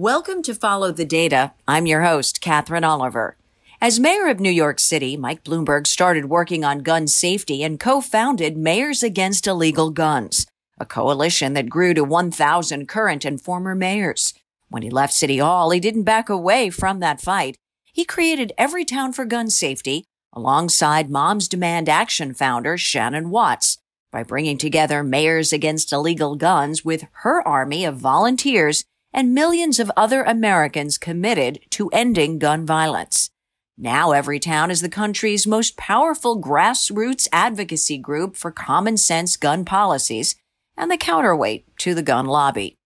Welcome to Follow the Data. I'm your host, Katherine Oliver. As mayor of New York City, Mike Bloomberg started working on gun safety and co-founded Mayors Against Illegal Guns, a coalition that grew to 1,000 current and former mayors. When he left City Hall, he didn't back away from that fight. He created Everytown for Gun Safety alongside Moms Demand Action founder Shannon Watts by bringing together Mayors Against Illegal Guns with her army of volunteers and millions of other Americans committed to ending gun violence. Now Everytown is the country's most powerful grassroots advocacy group for common sense gun policies and the counterweight to the gun lobby.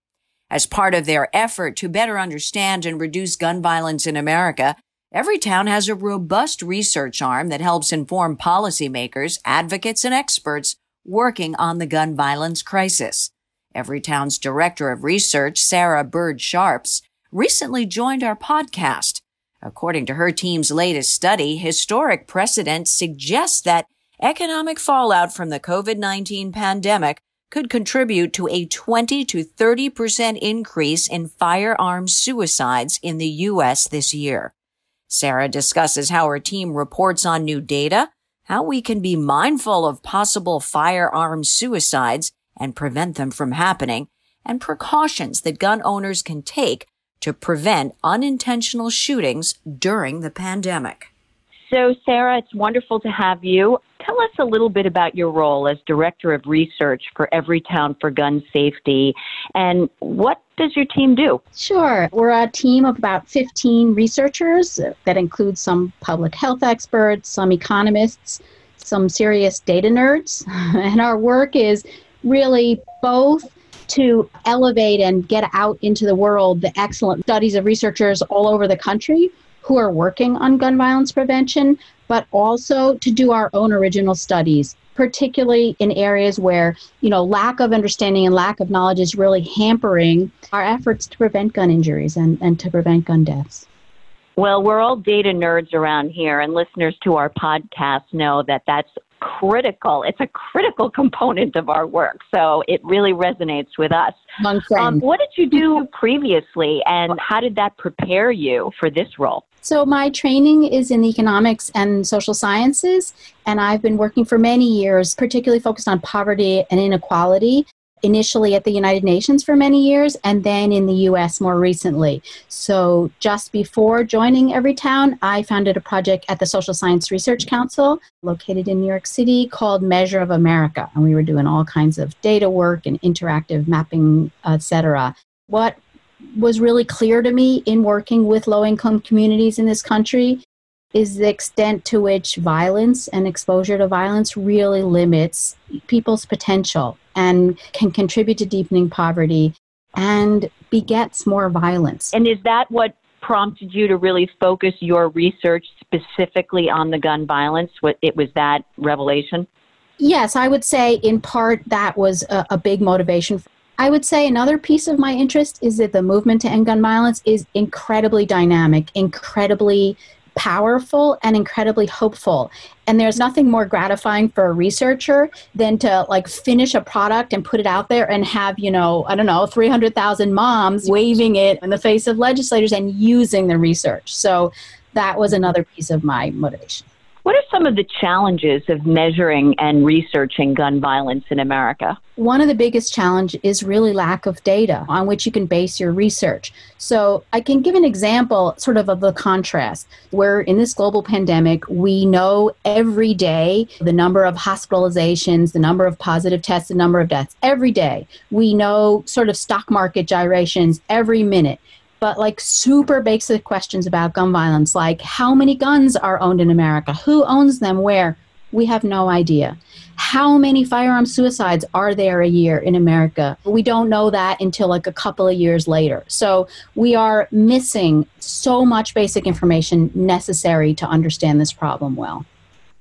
As part of their effort to better understand and reduce gun violence in America, Everytown has a robust research arm that helps inform policymakers, advocates, and experts working on the gun violence crisis. Everytown's Director of Research, Sarah Burd-Sharps, recently joined our podcast. According to her team's latest study, historic precedent suggests that economic fallout from the COVID-19 pandemic could contribute to a 20 to 30% increase in firearms suicides in the U.S. this year. Sarah discusses how her team reports on new data, how we can be mindful of possible firearm suicides and prevent them from happening, and precautions that gun owners can take to prevent unintentional shootings during the pandemic. So, Sarah, it's wonderful to have you. Tell us a little bit about your role as Director of Research for Everytown for Gun Safety and what does your team do? Sure. We're a team of about 15 researchers that includes some public health experts, some economists, some serious data nerds. And our work is really both to elevate and get out into the world the excellent studies of researchers all over the country who are working on gun violence prevention, but also to do our own original studies particularly in areas where you know lack of understanding and lack of knowledge is really hampering our efforts to prevent gun injuries and, and to prevent gun deaths. Well we're all data nerds around here and listeners to our podcast know that that's critical. It's a critical component of our work. So it really resonates with us. Um, what did you do previously and how did that prepare you for this role? So, my training is in economics and social sciences, and I've been working for many years, particularly focused on poverty and inequality. Initially at the United Nations for many years, and then in the US more recently. So, just before joining Everytown, I founded a project at the Social Science Research Council, located in New York City, called Measure of America. And we were doing all kinds of data work and interactive mapping, etc. What was really clear to me in working with low income communities in this country is the extent to which violence and exposure to violence really limits people's potential and can contribute to deepening poverty and begets more violence. And is that what prompted you to really focus your research specifically on the gun violence? What it was that revelation? Yes, I would say in part that was a, a big motivation I would say another piece of my interest is that the movement to end gun violence is incredibly dynamic, incredibly powerful and incredibly hopeful. And there's nothing more gratifying for a researcher than to like finish a product and put it out there and have you know i don't know 300000 moms waving it in the face of legislators and using the research. So that was another piece of my motivation what are some of the challenges of measuring and researching gun violence in America? One of the biggest challenges is really lack of data on which you can base your research. So I can give an example sort of of the contrast where in this global pandemic we know every day the number of hospitalizations, the number of positive tests, the number of deaths every day. We know sort of stock market gyrations every minute but like super basic questions about gun violence, like how many guns are owned in America? Who owns them? Where? We have no idea. How many firearm suicides are there a year in America? We don't know that until like a couple of years later. So we are missing so much basic information necessary to understand this problem well.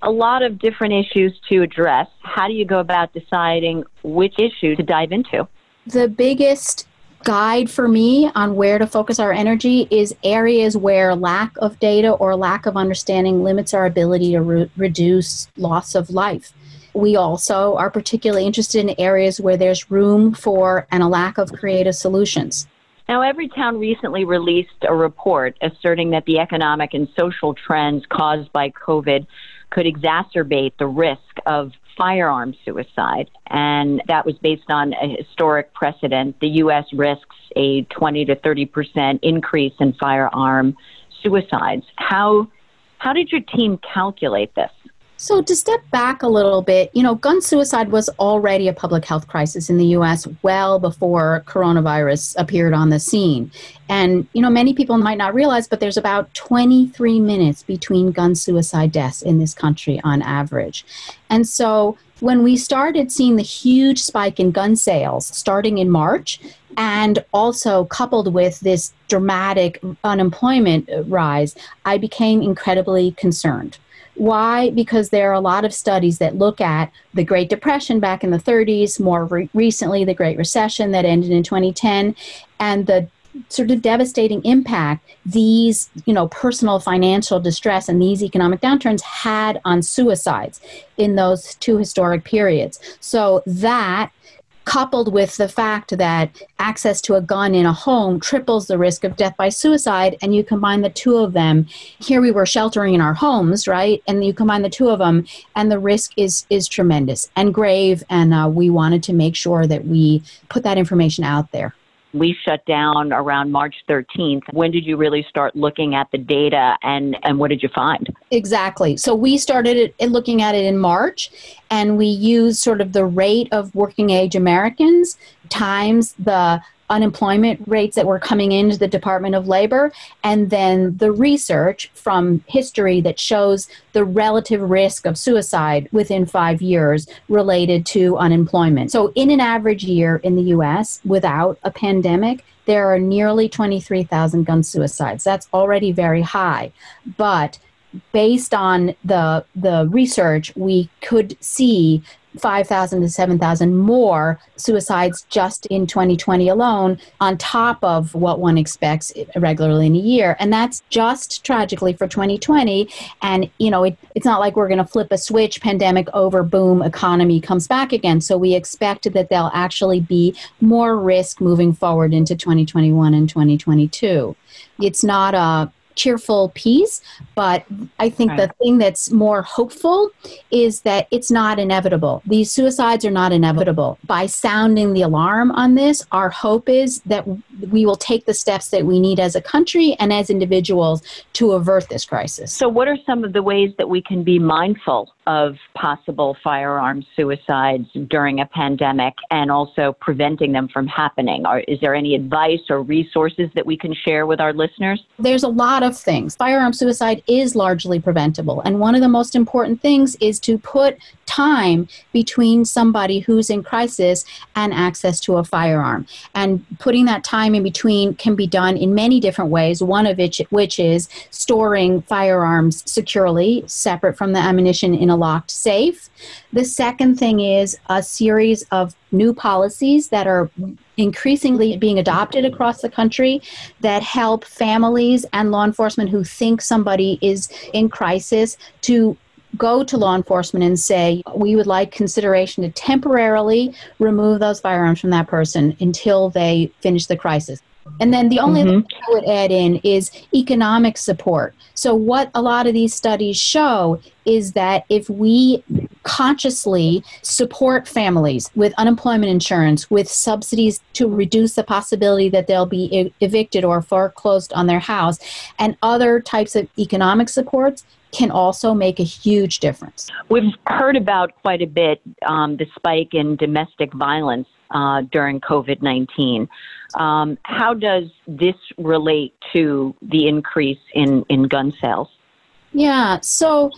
A lot of different issues to address. How do you go about deciding which issue to dive into? The biggest guide for me on where to focus our energy is areas where lack of data or lack of understanding limits our ability to re- reduce loss of life. We also are particularly interested in areas where there's room for and a lack of creative solutions. Now, Everytown recently released a report asserting that the economic and social trends caused by COVID could exacerbate the risk of firearm suicide. And that was based on a historic precedent. The U.S. risks a 20 to 30 percent increase in firearm suicides. How, how did your team calculate this? So, to step back a little bit, you know, gun suicide was already a public health crisis in the US well before coronavirus appeared on the scene. And, you know, many people might not realize, but there's about 23 minutes between gun suicide deaths in this country on average. And so, when we started seeing the huge spike in gun sales starting in March, and also coupled with this dramatic unemployment rise, I became incredibly concerned. Why? Because there are a lot of studies that look at the Great Depression back in the 30s, more re- recently, the Great Recession that ended in 2010, and the sort of devastating impact these, you know, personal financial distress and these economic downturns had on suicides in those two historic periods. So that coupled with the fact that access to a gun in a home triples the risk of death by suicide and you combine the two of them. Here we were sheltering in our homes right? And you combine the two of them and the risk is is tremendous and grave and uh, we wanted to make sure that we put that information out there we shut down around March 13th. When did you really start looking at the data and, and what did you find? Exactly. So we started looking at it in March and we used sort of the rate of working age Americans times the unemployment rates that were coming into the Department of Labor, and then the research from history that shows the relative risk of suicide within five years related to unemployment. So, in an average year in the US without a pandemic, there are nearly 23,000 gun suicides. That's already very high. But based on the the research, we could see 5,000 to 7,000 more suicides just in 2020 alone, on top of what one expects regularly in a year. And that's just tragically for 2020. And, you know, it, it's not like we're going to flip a switch, pandemic over, boom, economy comes back again. So we expect that there'll actually be more risk moving forward into 2021 and 2022. It's not a cheerful piece. But I think right. the thing that's more hopeful is that it's not inevitable. These suicides are not inevitable. By sounding the alarm on this, our hope is that we will take the steps that we need as a country and as individuals to avert this crisis. So, what are some of the ways that we can be mindful of possible firearm suicides during a pandemic and also preventing them from happening? Or is there any advice or resources that we can share with our listeners? There's a lot of things. Firearm suicide is largely preventable. And one of the most important things is to put time between somebody who's in crisis and access to a firearm. And putting that time in between can be done in many different ways, one of which, which is storing firearms securely, separate from the ammunition in a locked safe. The second thing is a series of new policies that are increasingly being adopted across the country that help families and law enforcement who think somebody is in crisis to go to law enforcement and say, we would like consideration to temporarily remove those firearms from that person until they finish the crisis. And then the only mm-hmm. thing I would add in is economic support. So, what a lot of these studies show is that if we consciously support families with unemployment insurance, with subsidies to reduce the possibility that they'll be evicted or foreclosed on their house, and other types of economic supports, can also make a huge difference. We've heard about quite a bit um, the spike in domestic violence uh, during COVID 19. Um, how does this relate to the increase in, in gun sales? Yeah, so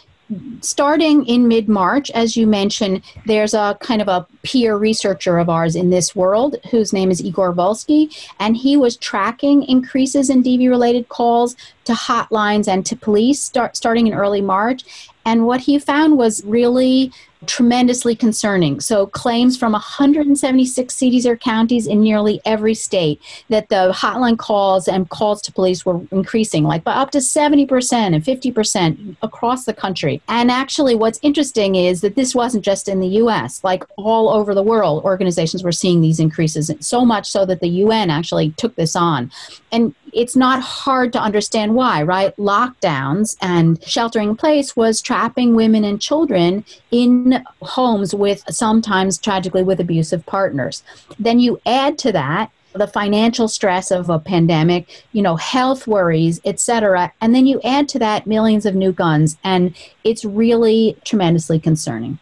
starting in mid March, as you mentioned, there's a kind of a peer researcher of ours in this world whose name is Igor Volsky, and he was tracking increases in DV related calls to hotlines and to police start, starting in early March. And what he found was really tremendously concerning. So, claims from 176 cities or counties in nearly every state that the hotline calls and calls to police were increasing, like by up to 70% and 50% across the country. And actually, what's interesting is that this wasn't just in the US, like all over the world, organizations were seeing these increases, so much so that the UN actually took this on. And it's not hard to understand why, right? Lockdowns and sheltering in place was trapping women and children in homes with sometimes tragically with abusive partners. Then you add to that the financial stress of a pandemic, you know, health worries, etc. And then you add to that millions of new guns and it's really tremendously concerning.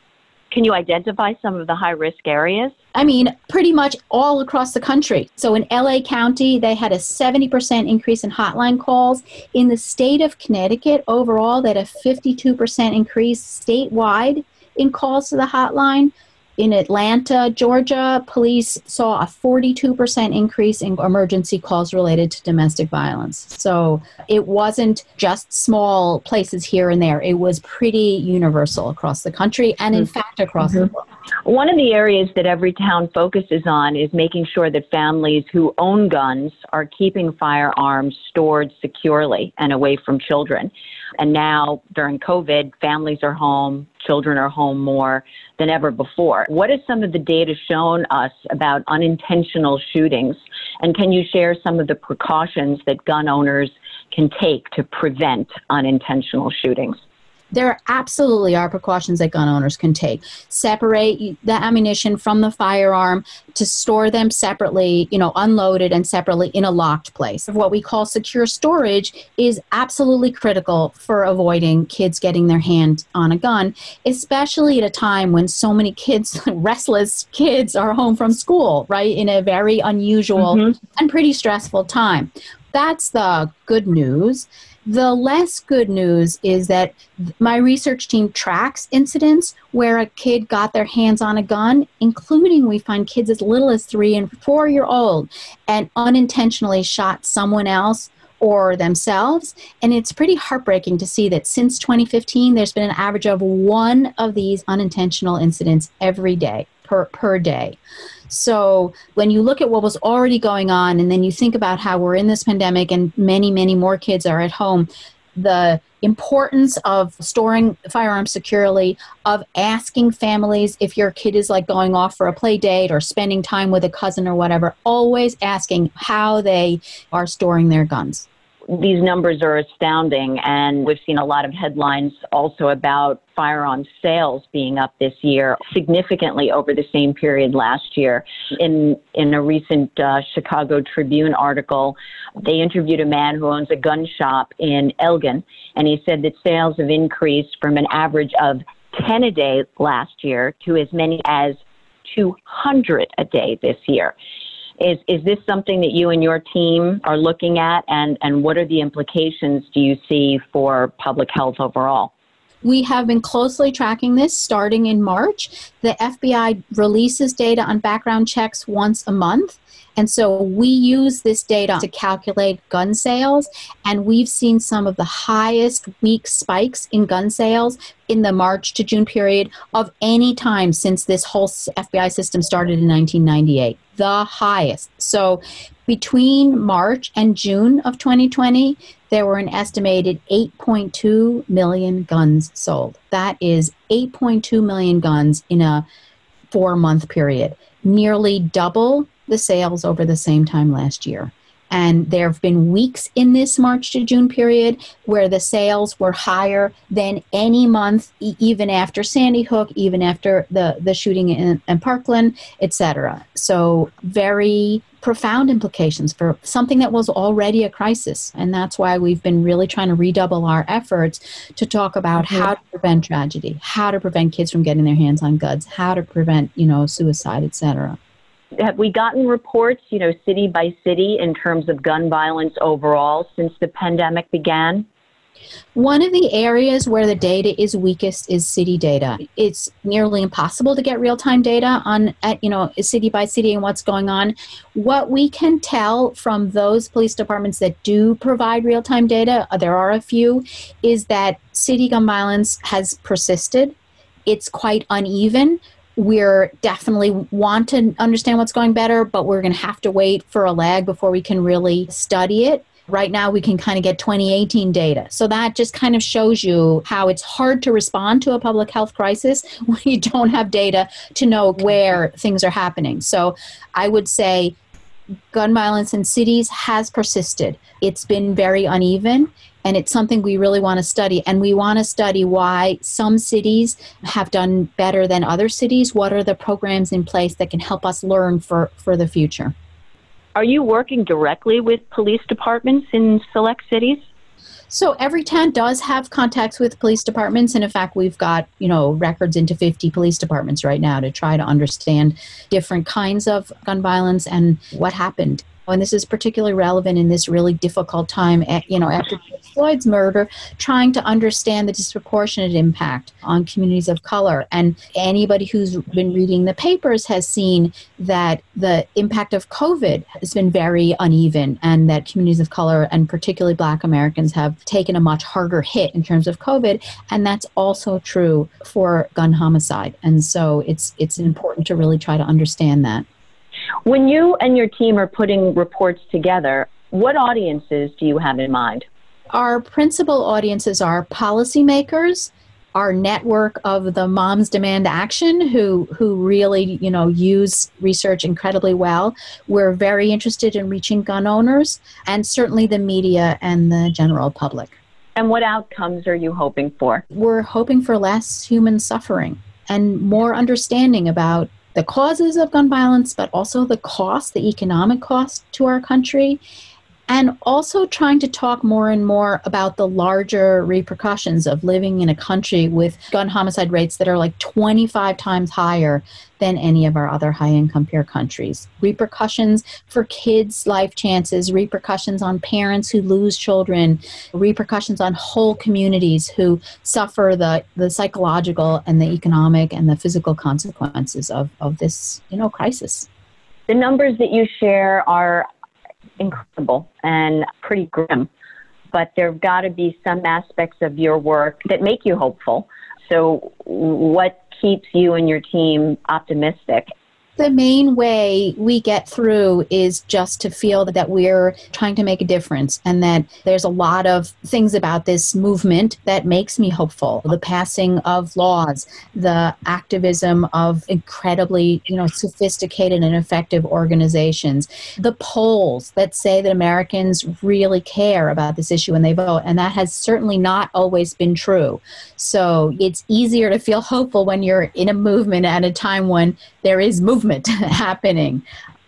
Can you identify some of the high risk areas? I mean, pretty much all across the country. So in LA County, they had a 70% increase in hotline calls. In the state of Connecticut, overall, they had a 52% increase statewide in calls to the hotline. In Atlanta, Georgia, police saw a 42% increase in emergency calls related to domestic violence. So it wasn't just small places here and there, it was pretty universal across the country and, in mm-hmm. fact, across mm-hmm. the world. One of the areas that Everytown focuses on is making sure that families who own guns are keeping firearms stored securely and away from children. And now, during COVID, families are home, children are home more than ever before. What has some of the data shown us about unintentional shootings? And can you share some of the precautions that gun owners can take to prevent unintentional shootings? There absolutely are precautions that gun owners can take. Separate the ammunition from the firearm to store them separately, you know, unloaded and separately in a locked place. What we call secure storage is absolutely critical for avoiding kids getting their hand on a gun, especially at a time when so many kids, restless kids, are home from school, right? In a very unusual mm-hmm. and pretty stressful time. That's the good news. The less good news is that my research team tracks incidents where a kid got their hands on a gun, including we find kids as little as three and four year old, and unintentionally shot someone else or themselves. And it's pretty heartbreaking to see that since 2015, there's been an average of one of these unintentional incidents every day per, per day. So when you look at what was already going on, and then you think about how we're in this pandemic and many, many more kids are at home, the importance of storing firearms securely, of asking families if your kid is like going off for a play date or spending time with a cousin or whatever, always asking how they are storing their guns these numbers are astounding, and we've seen a lot of headlines also about firearm sales being up this year significantly over the same period last year. In in a recent uh, Chicago Tribune article, they interviewed a man who owns a gun shop in Elgin, and he said that sales have increased from an average of 10 a day last year to as many as 200 a day this year. Is, is this something that you and your team are looking at, and, and what are the implications do you see for public health overall? We have been closely tracking this starting in March. The FBI releases data on background checks once a month. And so we use this data to calculate gun sales, and we've seen some of the highest week spikes in gun sales in the March to June period of any time since this whole FBI system started in 1998. The highest. So between March and June of 2020, there were an estimated 8.2 million guns sold. That is 8.2 million guns in a four month period, nearly double the sales over the same time last year. And there have been weeks in this March to June period where the sales were higher than any month, e- even after Sandy Hook, even after the, the shooting in, in Parkland, etc. So, very profound implications for something that was already a crisis. And that's why we've been really trying to redouble our efforts to talk about mm-hmm. how to prevent tragedy, how to prevent kids from getting their hands on guns, how to prevent, you know, suicide, etc have we gotten reports, you know, city by city in terms of gun violence overall since the pandemic began? One of the areas where the data is weakest is city data. It's nearly impossible to get real-time data on at, you know city by city and what's going on. What we can tell from those police departments that do provide real-time data, uh, there are a few, is that city gun violence has persisted it's quite uneven. We're definitely want to understand what's going better, but we're going to have to wait for a lag before we can really study it. Right now, we can kind of get 2018 data. So that just kind of shows you how it's hard to respond to a public health crisis when you don't have data to know where things are happening. So I would say gun violence in cities has persisted. It's been very uneven and it's something we really want to study and we want to study why some cities have done better than other cities. What are the programs in place that can help us learn for for the future? Are you working directly with police departments in select cities? So Everytown does have contacts with police departments, and in fact, we've got you know records into 50 police departments right now to try to understand different kinds of gun violence and what happened and this is particularly relevant in this really difficult time, at, you know, after Floyd's murder, trying to understand the disproportionate impact on communities of color. And anybody who's been reading the papers has seen that the impact of COVID has been very uneven, and that communities of color, and particularly Black Americans, have taken a much harder hit in terms of COVID. And that's also true for gun homicide. And so it's it's important to really try to understand that. When you and your team are putting reports together, what audiences do you have in mind? Our principal audiences are policymakers, our network of the Moms Demand Action, who who really you know use research incredibly well. We're very interested in reaching gun owners, and certainly the media and the general public. And what outcomes are you hoping for? We're hoping for less human suffering and more understanding about the causes of gun violence, but also the cost, the economic cost to our country, and also trying to talk more and more about the larger repercussions of living in a country with gun homicide rates that are like 25 times higher than any of our other high income peer countries. Repercussions for kids' life chances, repercussions on parents who lose children, repercussions on whole communities who suffer the, the psychological and the economic and the physical consequences of, of this you know crisis. The numbers that you share are incredible and pretty grim. But there've got to be some aspects of your work that make you hopeful. So, what keeps you and your team optimistic? The main way we get through is just to feel that we're trying to make a difference and that there's a lot of things about this movement that makes me hopeful. The passing of laws the activism of incredibly you know sophisticated and effective organizations the polls that say that americans really care about this issue when they vote and that has certainly not always been true. So it's easier to feel hopeful when you're in a movement at a time when there is movement happening.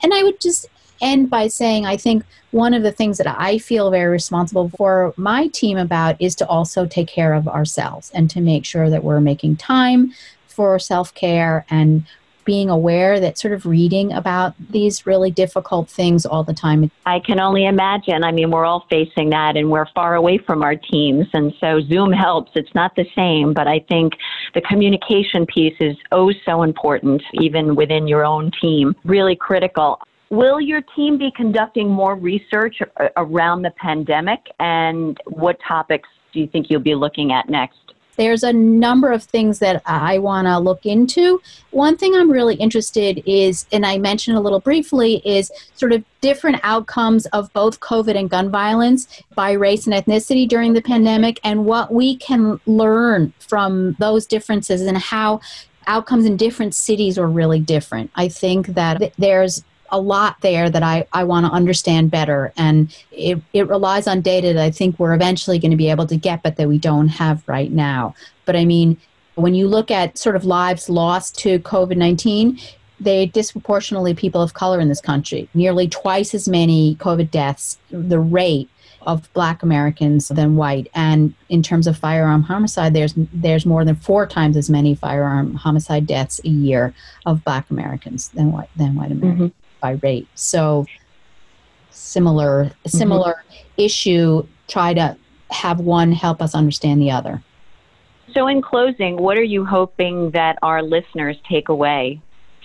And I would just end by saying I think one of the things that I feel very responsible for my team about is to also take care of ourselves and to make sure that we're making time for self care and being aware that sort of reading about these really difficult things all the time. I can only imagine. I mean, we're all facing that and we're far away from our teams. And so Zoom helps. It's not the same, but I think the communication piece is oh so important, even within your own team. Really critical. Will your team be conducting more research around the pandemic? And what topics do you think you'll be looking at next? There's a number of things that I want to look into. One thing I'm really interested is, and I mentioned a little briefly, is sort of different outcomes of both COVID and gun violence by race and ethnicity during the pandemic, and what we can learn from those differences and how outcomes in different cities are really different. I think that there's a lot there that I, I want to understand better. And it, it relies on data that I think we're eventually going to be able to get, but that we don't have right now. But I mean, when you look at sort of lives lost to COVID 19, they disproportionately people of color in this country. Nearly twice as many COVID deaths, the rate of black Americans than white. And in terms of firearm homicide, there's there's more than four times as many firearm homicide deaths a year of black Americans than white than white Americans. Mm-hmm by rate. So similar similar mm-hmm. issue. Try to have one help us understand the other. So, in closing, what are you hoping that our listeners take away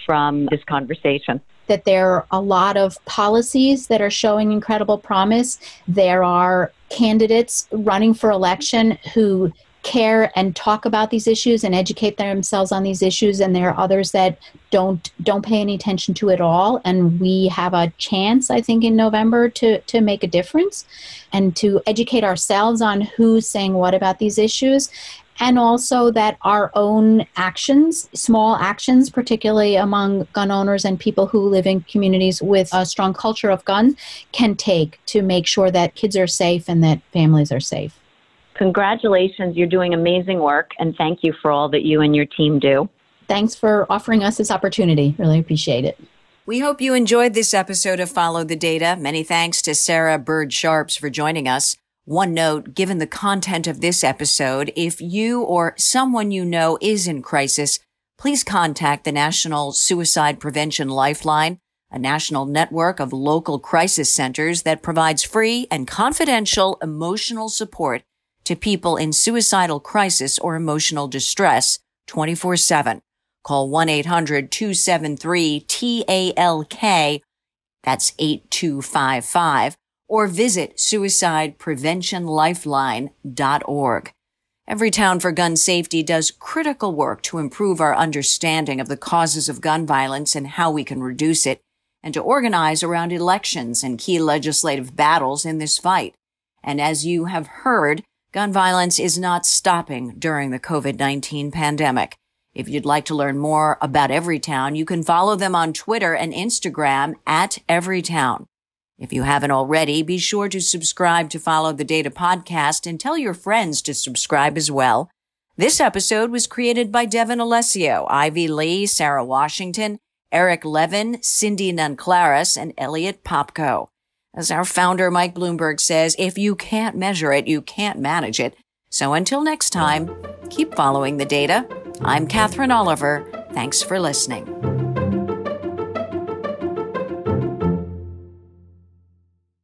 from this conversation? That there are a lot of policies that are showing incredible promise. There are candidates running for election who care and talk about these issues and educate themselves on these issues. And there are others that don't don't pay any attention to it all. And we have a chance i think in november to to make a difference and to educate ourselves on who's saying what about these issues. And also that our own actions, small actions, particularly among gun owners and people who live in communities with a strong culture of gun, can take to make sure that kids are safe and that families are safe. Congratulations, you're doing amazing work, and thank you for all that you and your team do. Thanks for offering us this opportunity. Really appreciate it. We hope you enjoyed this episode of Follow the Data. Many thanks to Sarah Burd-Sharps for joining us. One note, given the content of this episode, if you or someone you know is in crisis, please contact the National Suicide Prevention Lifeline, a national network of local crisis centers that provides free and confidential emotional support to people in suicidal crisis or emotional distress 24 7. Call 1-800-273-TALK. That's 8255 or visit suicidepreventionlifeline.org. Everytown for Gun Safety does critical work to improve our understanding of the causes of gun violence and how we can reduce it, and to organize around elections and key legislative battles in this fight. And as you have heard, Gun violence is not stopping during the COVID-19 pandemic. If you'd like to learn more about Everytown, you can follow them on Twitter and Instagram at Everytown. If you haven't already, be sure to subscribe to Follow the Data podcast and tell your friends to subscribe as well. This episode was created by Devin Alessio, Ivy Lee, Sarah Washington, Eric Levin, Cindy Nunclaris, and Elliot Popko. As our founder, Mike Bloomberg, says, if you can't measure it, you can't manage it. So until next time, keep following the data. I'm Katherine Oliver. Thanks for listening.